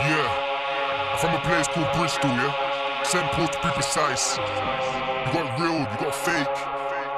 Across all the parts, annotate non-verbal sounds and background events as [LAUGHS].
Yeah. From a place called Bristol, yeah? Paul to be precise. You got real, you got fake.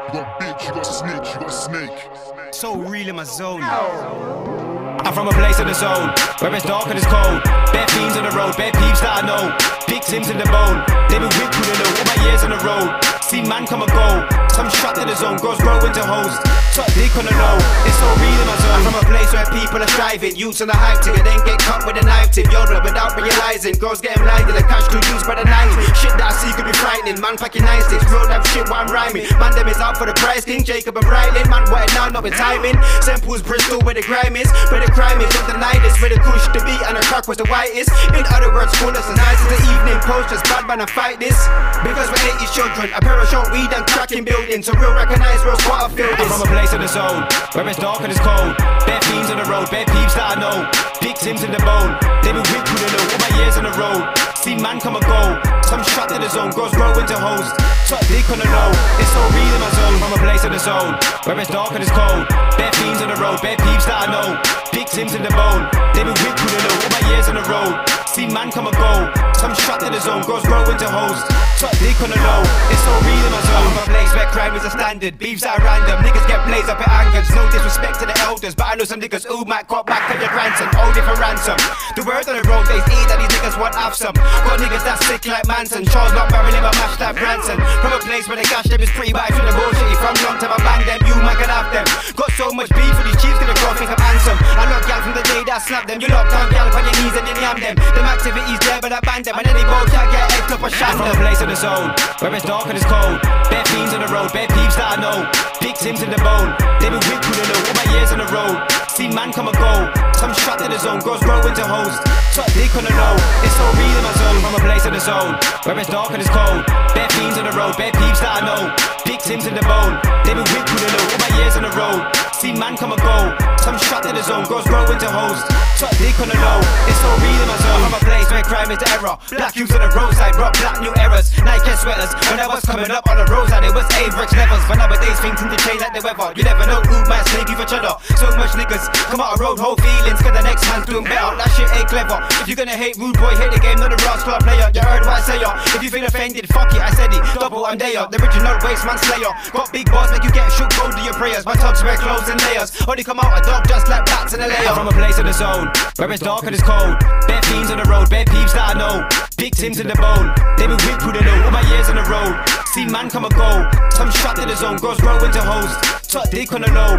You got bitch, you got snitch, you got a snake. So real in my zone. I'm from a place in the zone where it's dark and it's cold. Bare fiends on the road, bare peeps that I know. Big Tim's in the bone. They been whipped through the low, all my years on the road. See man come and go. Some shot to the zone, girls grow into hosts. Top dick on the low, it's all real in my zone. I'm from a place where people are striving. On the hype ticket, then get cut with a knife tip. Yodel without realizing. Girls getting blinded, the cash crew used by the nine. Shit that I see could be frightening. Man packing nine sticks, real life shit while I'm rhyming. Man, them is out for the price. King Jacob and Brightling. Man, what it now, not with timing. Paul's Bristol, where the grime is. Where the crime is, don't deny. Where the kush, the beat, and the crack was the whitest. In other words, cool as the nice as the evening post. Just bad man, I fight this. Because we're 80 children. A pair of short weed and cracking buildings. So real recognize real what I feel. I'm from a place in the zone where it's dark and it's cold. Bare fiends on the road, bare peeps that I know. Big Tim's in the bone. They been whipped through the low, all my years on the road. See man come and go. Some shot to the zone, girls grow into hosts. Top dick on the low, it's so real in my zone. From a place in the zone where it's dark and it's cold. Bare fiends on the road, bare peeps that I know. Big Tim's in the bone. They been whipped through the low, all my years on the road. See man come and go. Some shot to the zone, girls grow into hosts. Top dick on the low, it's so real in my zone. From a place where crime is a standard, beefs are random. Niggas get blazed up at angers. No disrespect to the elders, but I know some niggas who might cop back at your grandson. It for ransom. The word on the road, they see that these niggas want have some. Got niggas that sick like Manson. Charles not barreling, but mash like Bronson. From a place where they cash them is pretty bad to the bullshit. From long time I bang them, you might can have them. Got so much beef with these chiefs, gonna go think I'm handsome. I lock gal from the day that I snap them. You locked down gal on your knees and then yam them. Them activities there, but I ban them. And any boat can't get egged up or shot From a place in the zone where it's dark and it's cold. Bare fiends on the road, bare peeps that I know. Big Tim's in the bone. They been through the low, all my years on the road. See man come and go. Some shot to the zone, girls grow into hosts. Top dick on the low, it's so real in my zone. From a place in the zone where it's dark and it's cold. Bare fiends on the road, bare peeps that I know. Big Tim's in the bone. They been whipped through the low, all my years on the road. See man come and go. Some shot to the zone, girls grow into hosts. Top dick on the low, it's so real in my zone. From a place where crime is the error. Black youths on the roadside, rock black new errors. Nike sweaters. When I was coming up on the roadside, it was Average levels. But nowadays things seem to change like the weather. You never know who might snake you for cheddar. So much niggas come out a road, whole feelings. Cause the next man's doing better. That shit ain't clever. If you're gonna hate rude boy, hate the game, not the Club player. You heard what I say, yo. If you feel offended, fuck it, I said it. Double, I'm there. yo. The original waste man slayer. Got big bars, make you get shook, go do your prayers. My tugs wear clothes and layers. Only come out a dog just like bats in a layer. From a place in the zone where it's dark and it's cold. Bare fiends on the road, bare peeps that I know. Big Tim's in the bone. They been whipped through the low, all my years on the road. See man come and go. Some shot to the zone, girls grow into hosts. Top dick on the low.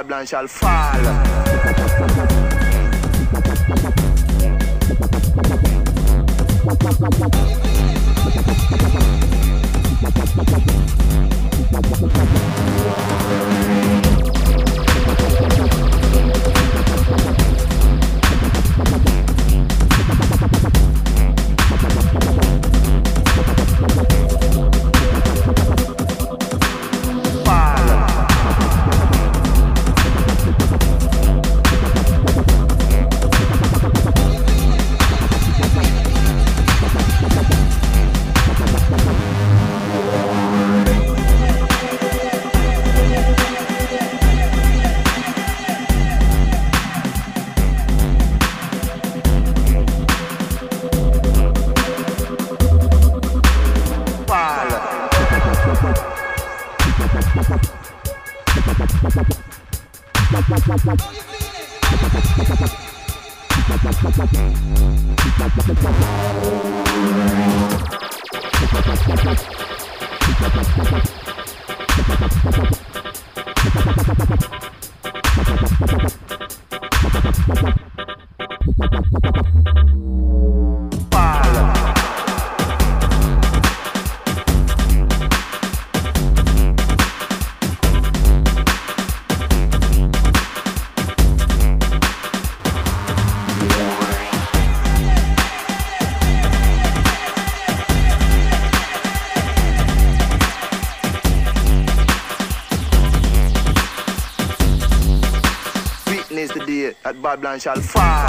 Shall fall. Babylon shall fall.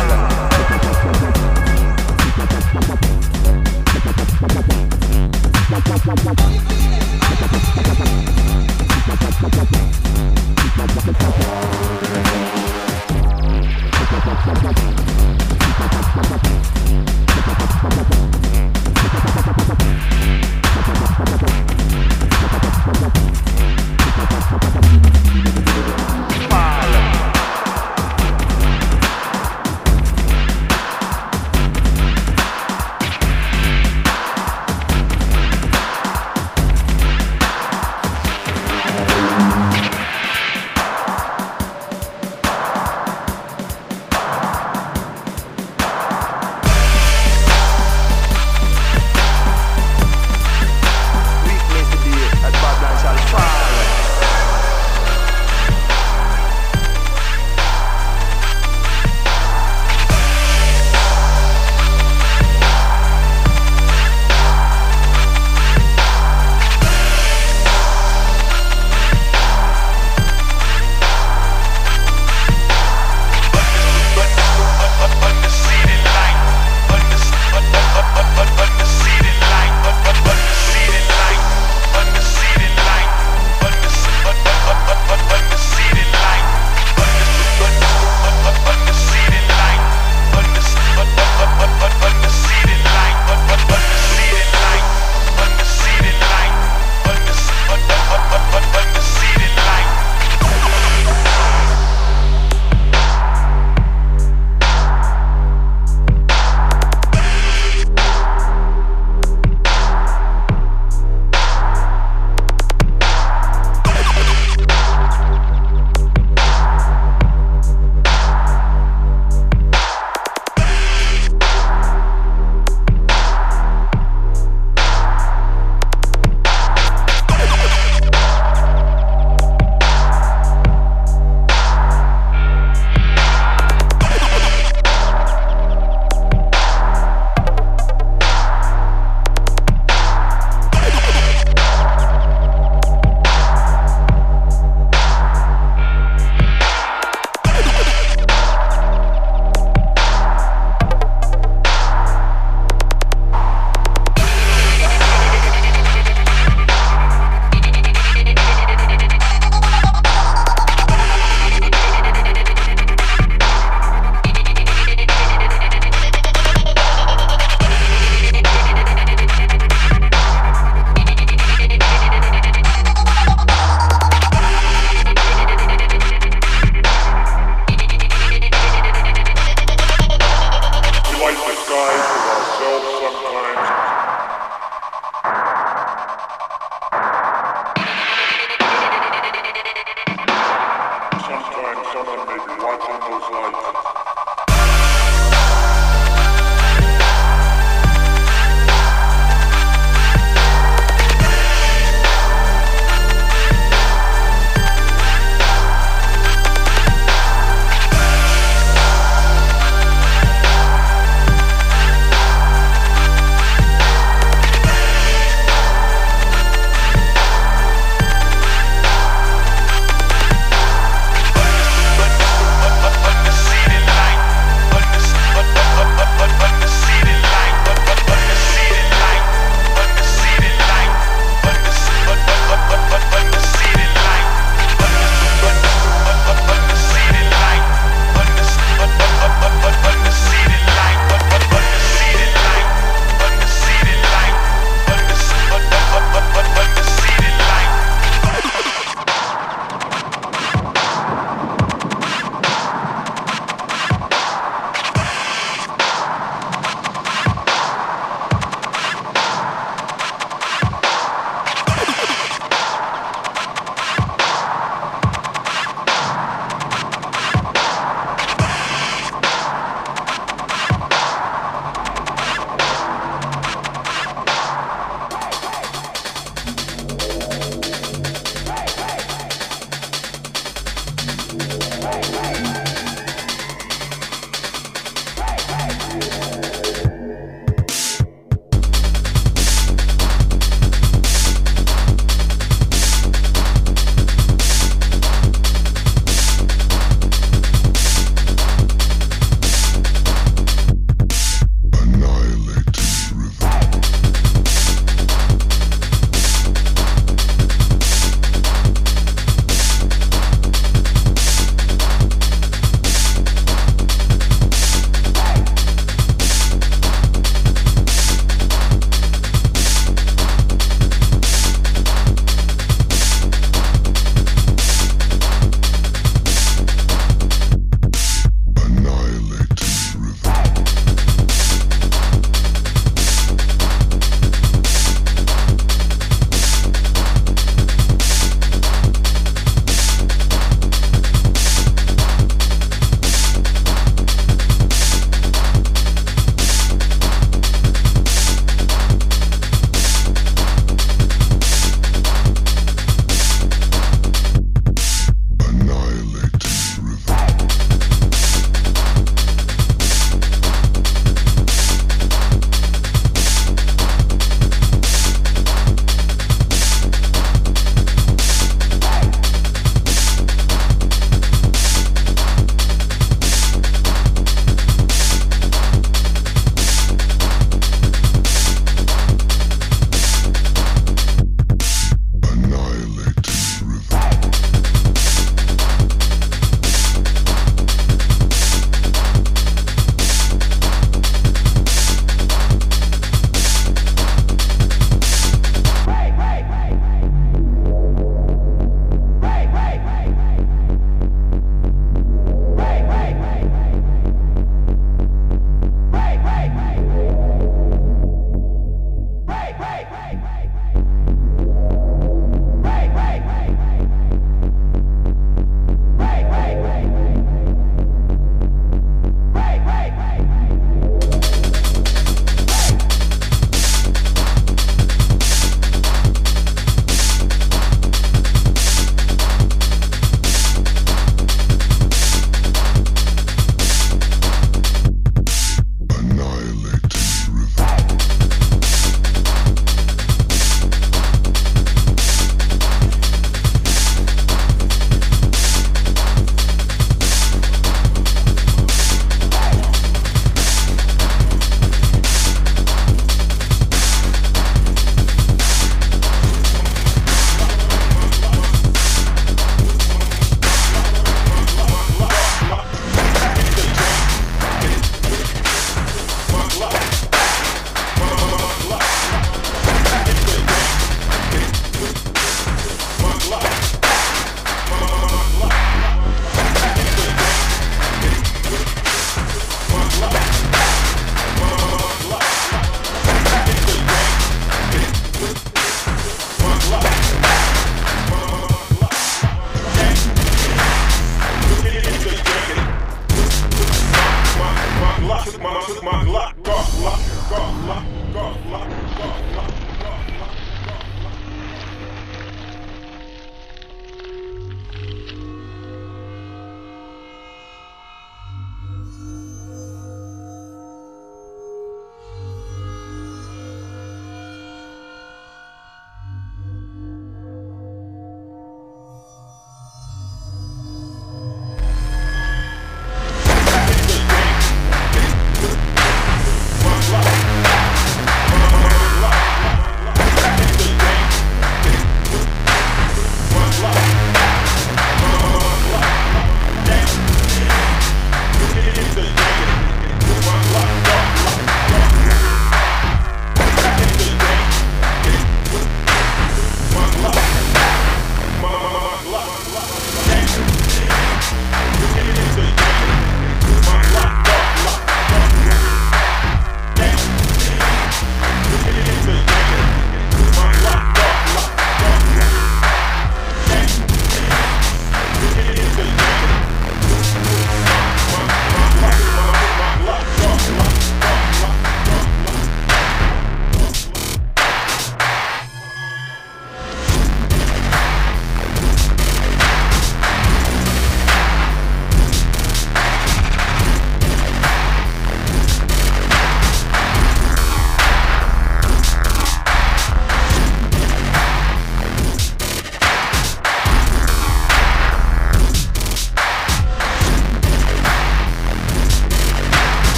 vai, vai, vai.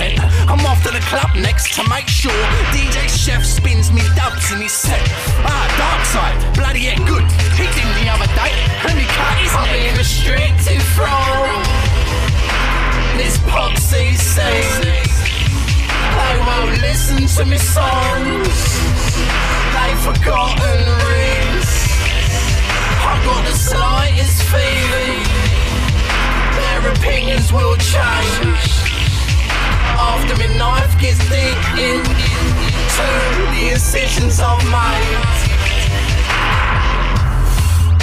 I love that scent. I'm off to the club next to make sure DJ Chef spins me dubs in his set. Ah, dark side, bloody yeah, good. He did the other day, and he cut his being restricted from this poxy says They won't listen to me songs They've forgotten rings I've got the slightest feeling Their opinions will change After my knife gets deep into the incisions I've made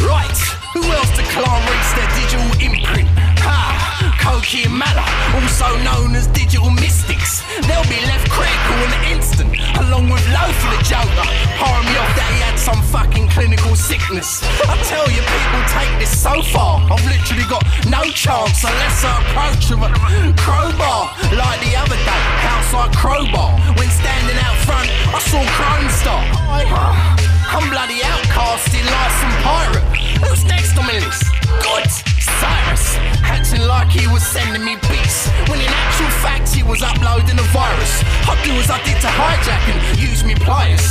Right, who else the clan reads their digital imprint? Ha, Coki and Mala, also known as Digital Mystikz. They'll be left critical in an instant, along with Loefah the Joker. Harm me off that he had some fucking clinical sickness. I tell you, people take this so far. I've literally got no chance unless I approach with a crowbar. Like the other day, outside Crowbar. When standing out front, I saw Chrome Star. I'm bloody outcasted like some pirate. Who's next on my list? Good, Cyrus. Acting like he was sending me beats, when in actual fact he was uploading a virus. I do as I did to hijack and use me pliers.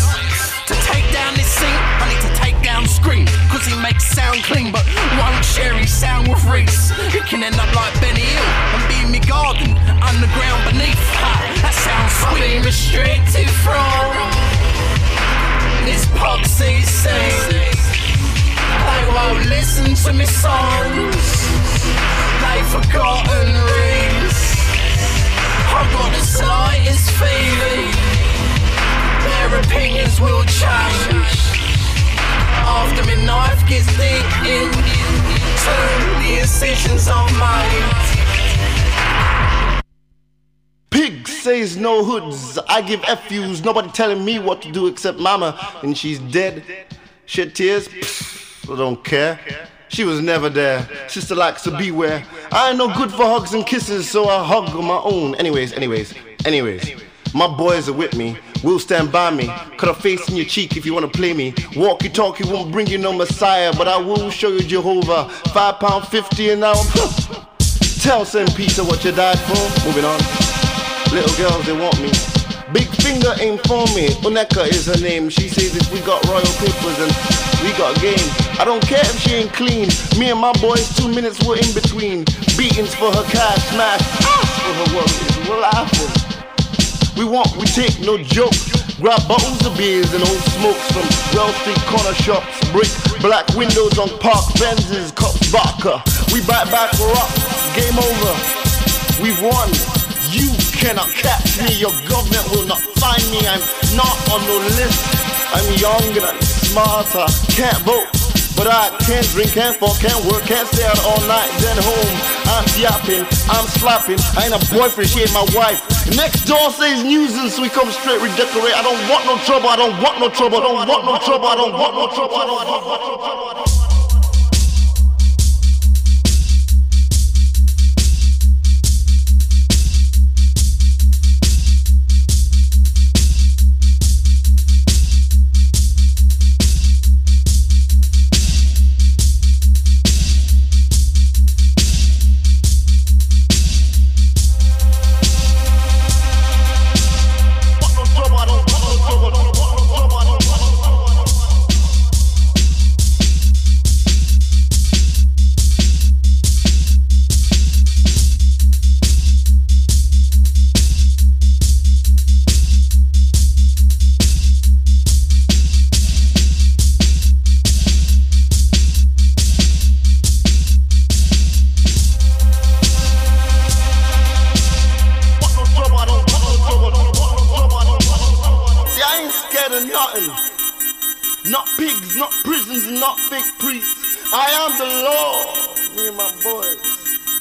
To take down this scene, I need to take down Skream, cause he makes sound clean, but won't share his sound with Reese. He can end up like Benny Hill and be in me garden, underground beneath. Ha, that sounds sweet. restricted from this poxy sing. They won't listen to me songs. They've forgotten rings. I've got the slightest feeling. Their opinions will change. After my knife gets deep into the incisions I've. Pig says no hoods. I give FUs. Nobody telling me what to do except mama. And she's dead. Shed tears. Pfft, Don't care. She was never there. Sister likes to beware. I ain't no good for hugs and kisses, so I hug on my own. Anyways, anyways, anyways. My boys are with me. Will stand by me. Cut a face in your cheek if you wanna play me. Walkie talkie won't bring you no Messiah, but I will show you Jehovah. Five pound fifty an hour. [LAUGHS] Tell St. Peter what you died for. Moving on. Little girls, they want me. Big finger ain't for me. Uneka is her name. She says if we got royal papers and we got game. I don't care if she ain't clean. Me and my boys, two minutes were in between. Beatings for her cash, smash for her worries. We're laughing. We want, we take no joke. Grab bottles of beers and old smokes from Street corner shops. Brick, black windows on park Benzes, cops vodka. We bite back rock. Game over. We've won. You cannot catch me. Your government will not find me. I'm not on no list. I'm younger and smarter. Can't vote. But I can't drink, can't fall, can't work, can't stay out all night, then home. I'm yapping, I'm slapping. I ain't a boyfriend, she ain't my wife. Next door says nuisance, we come straight, redecorate. I don't want no trouble, I don't want no trouble, I don't want no trouble, I don't want no trouble, I don't want no trouble.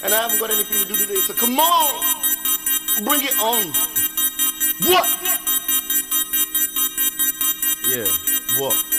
And I haven't got anything to do today, so come on, bring it on. What? Yeah, what?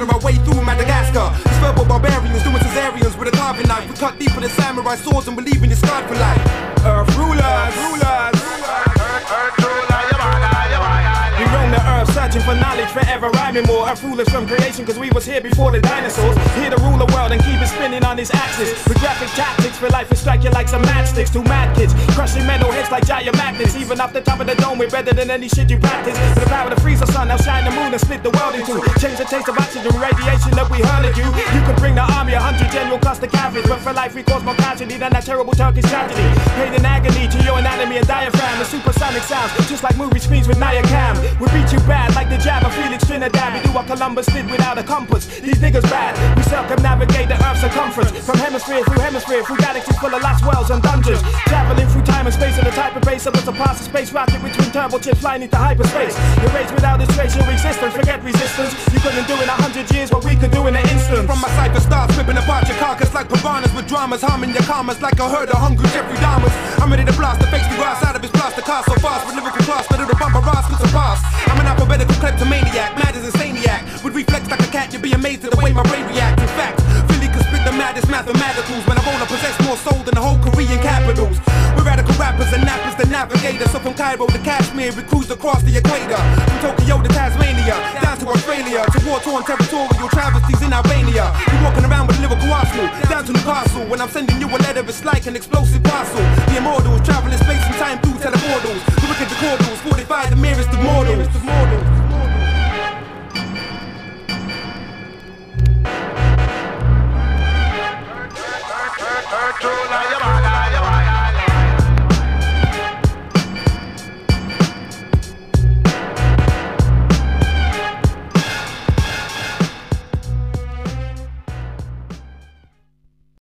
Slaughter our way through Madagascar. Verbal barbarians doing cesareans with a carving knife. We cut deeper than samurai swords and believe in your scarred for life. Earth rulers, rulers. The searching for knowledge, forever rhyming more. Earth rulers from creation, cause we was here before the dinosaurs. Here to rule the world and keep it spinning on his axis. With graphic tactics for life, we strike you like some matchsticks. Two mad kids, crushing metal hits like giant magnets. Even off the top of the dome, we're better than any shit you practice. For the power to freeze the sun, now shine the moon and split the world in two. Change the taste of oxygen, radiation that we hurl at you. You could bring the army, a hundred general cost the cabbage. But for life, we cause more tragedy than that terrible Turkish tragedy. Pain and agony to your anatomy and diaphragm. The supersonic sounds, just like movie screens with Naya Cam. We beat you bad like the jab of Felix Trinidad. We do what Columbus did without a compass. These niggas bad. We circumnavigate the Earth's circumference. From hemisphere through hemisphere, through galaxies full of lost wells and dungeons. Traveling through time and space at the type of base of a surpassing space rocket between turbo chips flying into hyperspace. Erase without a trace your existence. Forget resistance. You couldn't do in a hundred years what we could do in an instant. From my cipher stars flipping apart your carcass like piranhas with dramas, harming your karmas like a herd of hungry Jeffrey Dahmers. I'm ready to blast the face the grass out of his plaster car so fast with lyrical class, better to bump a rascal to pass. I'm an alphabetical kleptomaniac, mad as a saniac. With reflex like a cat, you'd be amazed at the way my brain mathematicals when I wanna possess more soul than the whole Korean capitals. We're radical rappers and nappers, the navigators. So from Cairo to Kashmir, we cruise across the equator. From Tokyo to Tasmania, down to Australia, to war-torn territorial travesties in Albania. We walking around with a lyrical arsenal, down to Newcastle. When I'm sending you a letter, it's like an explosive parcel. The immortals traveling space and time through teleportals. The wicked the cordials, 45 the merest of mortals.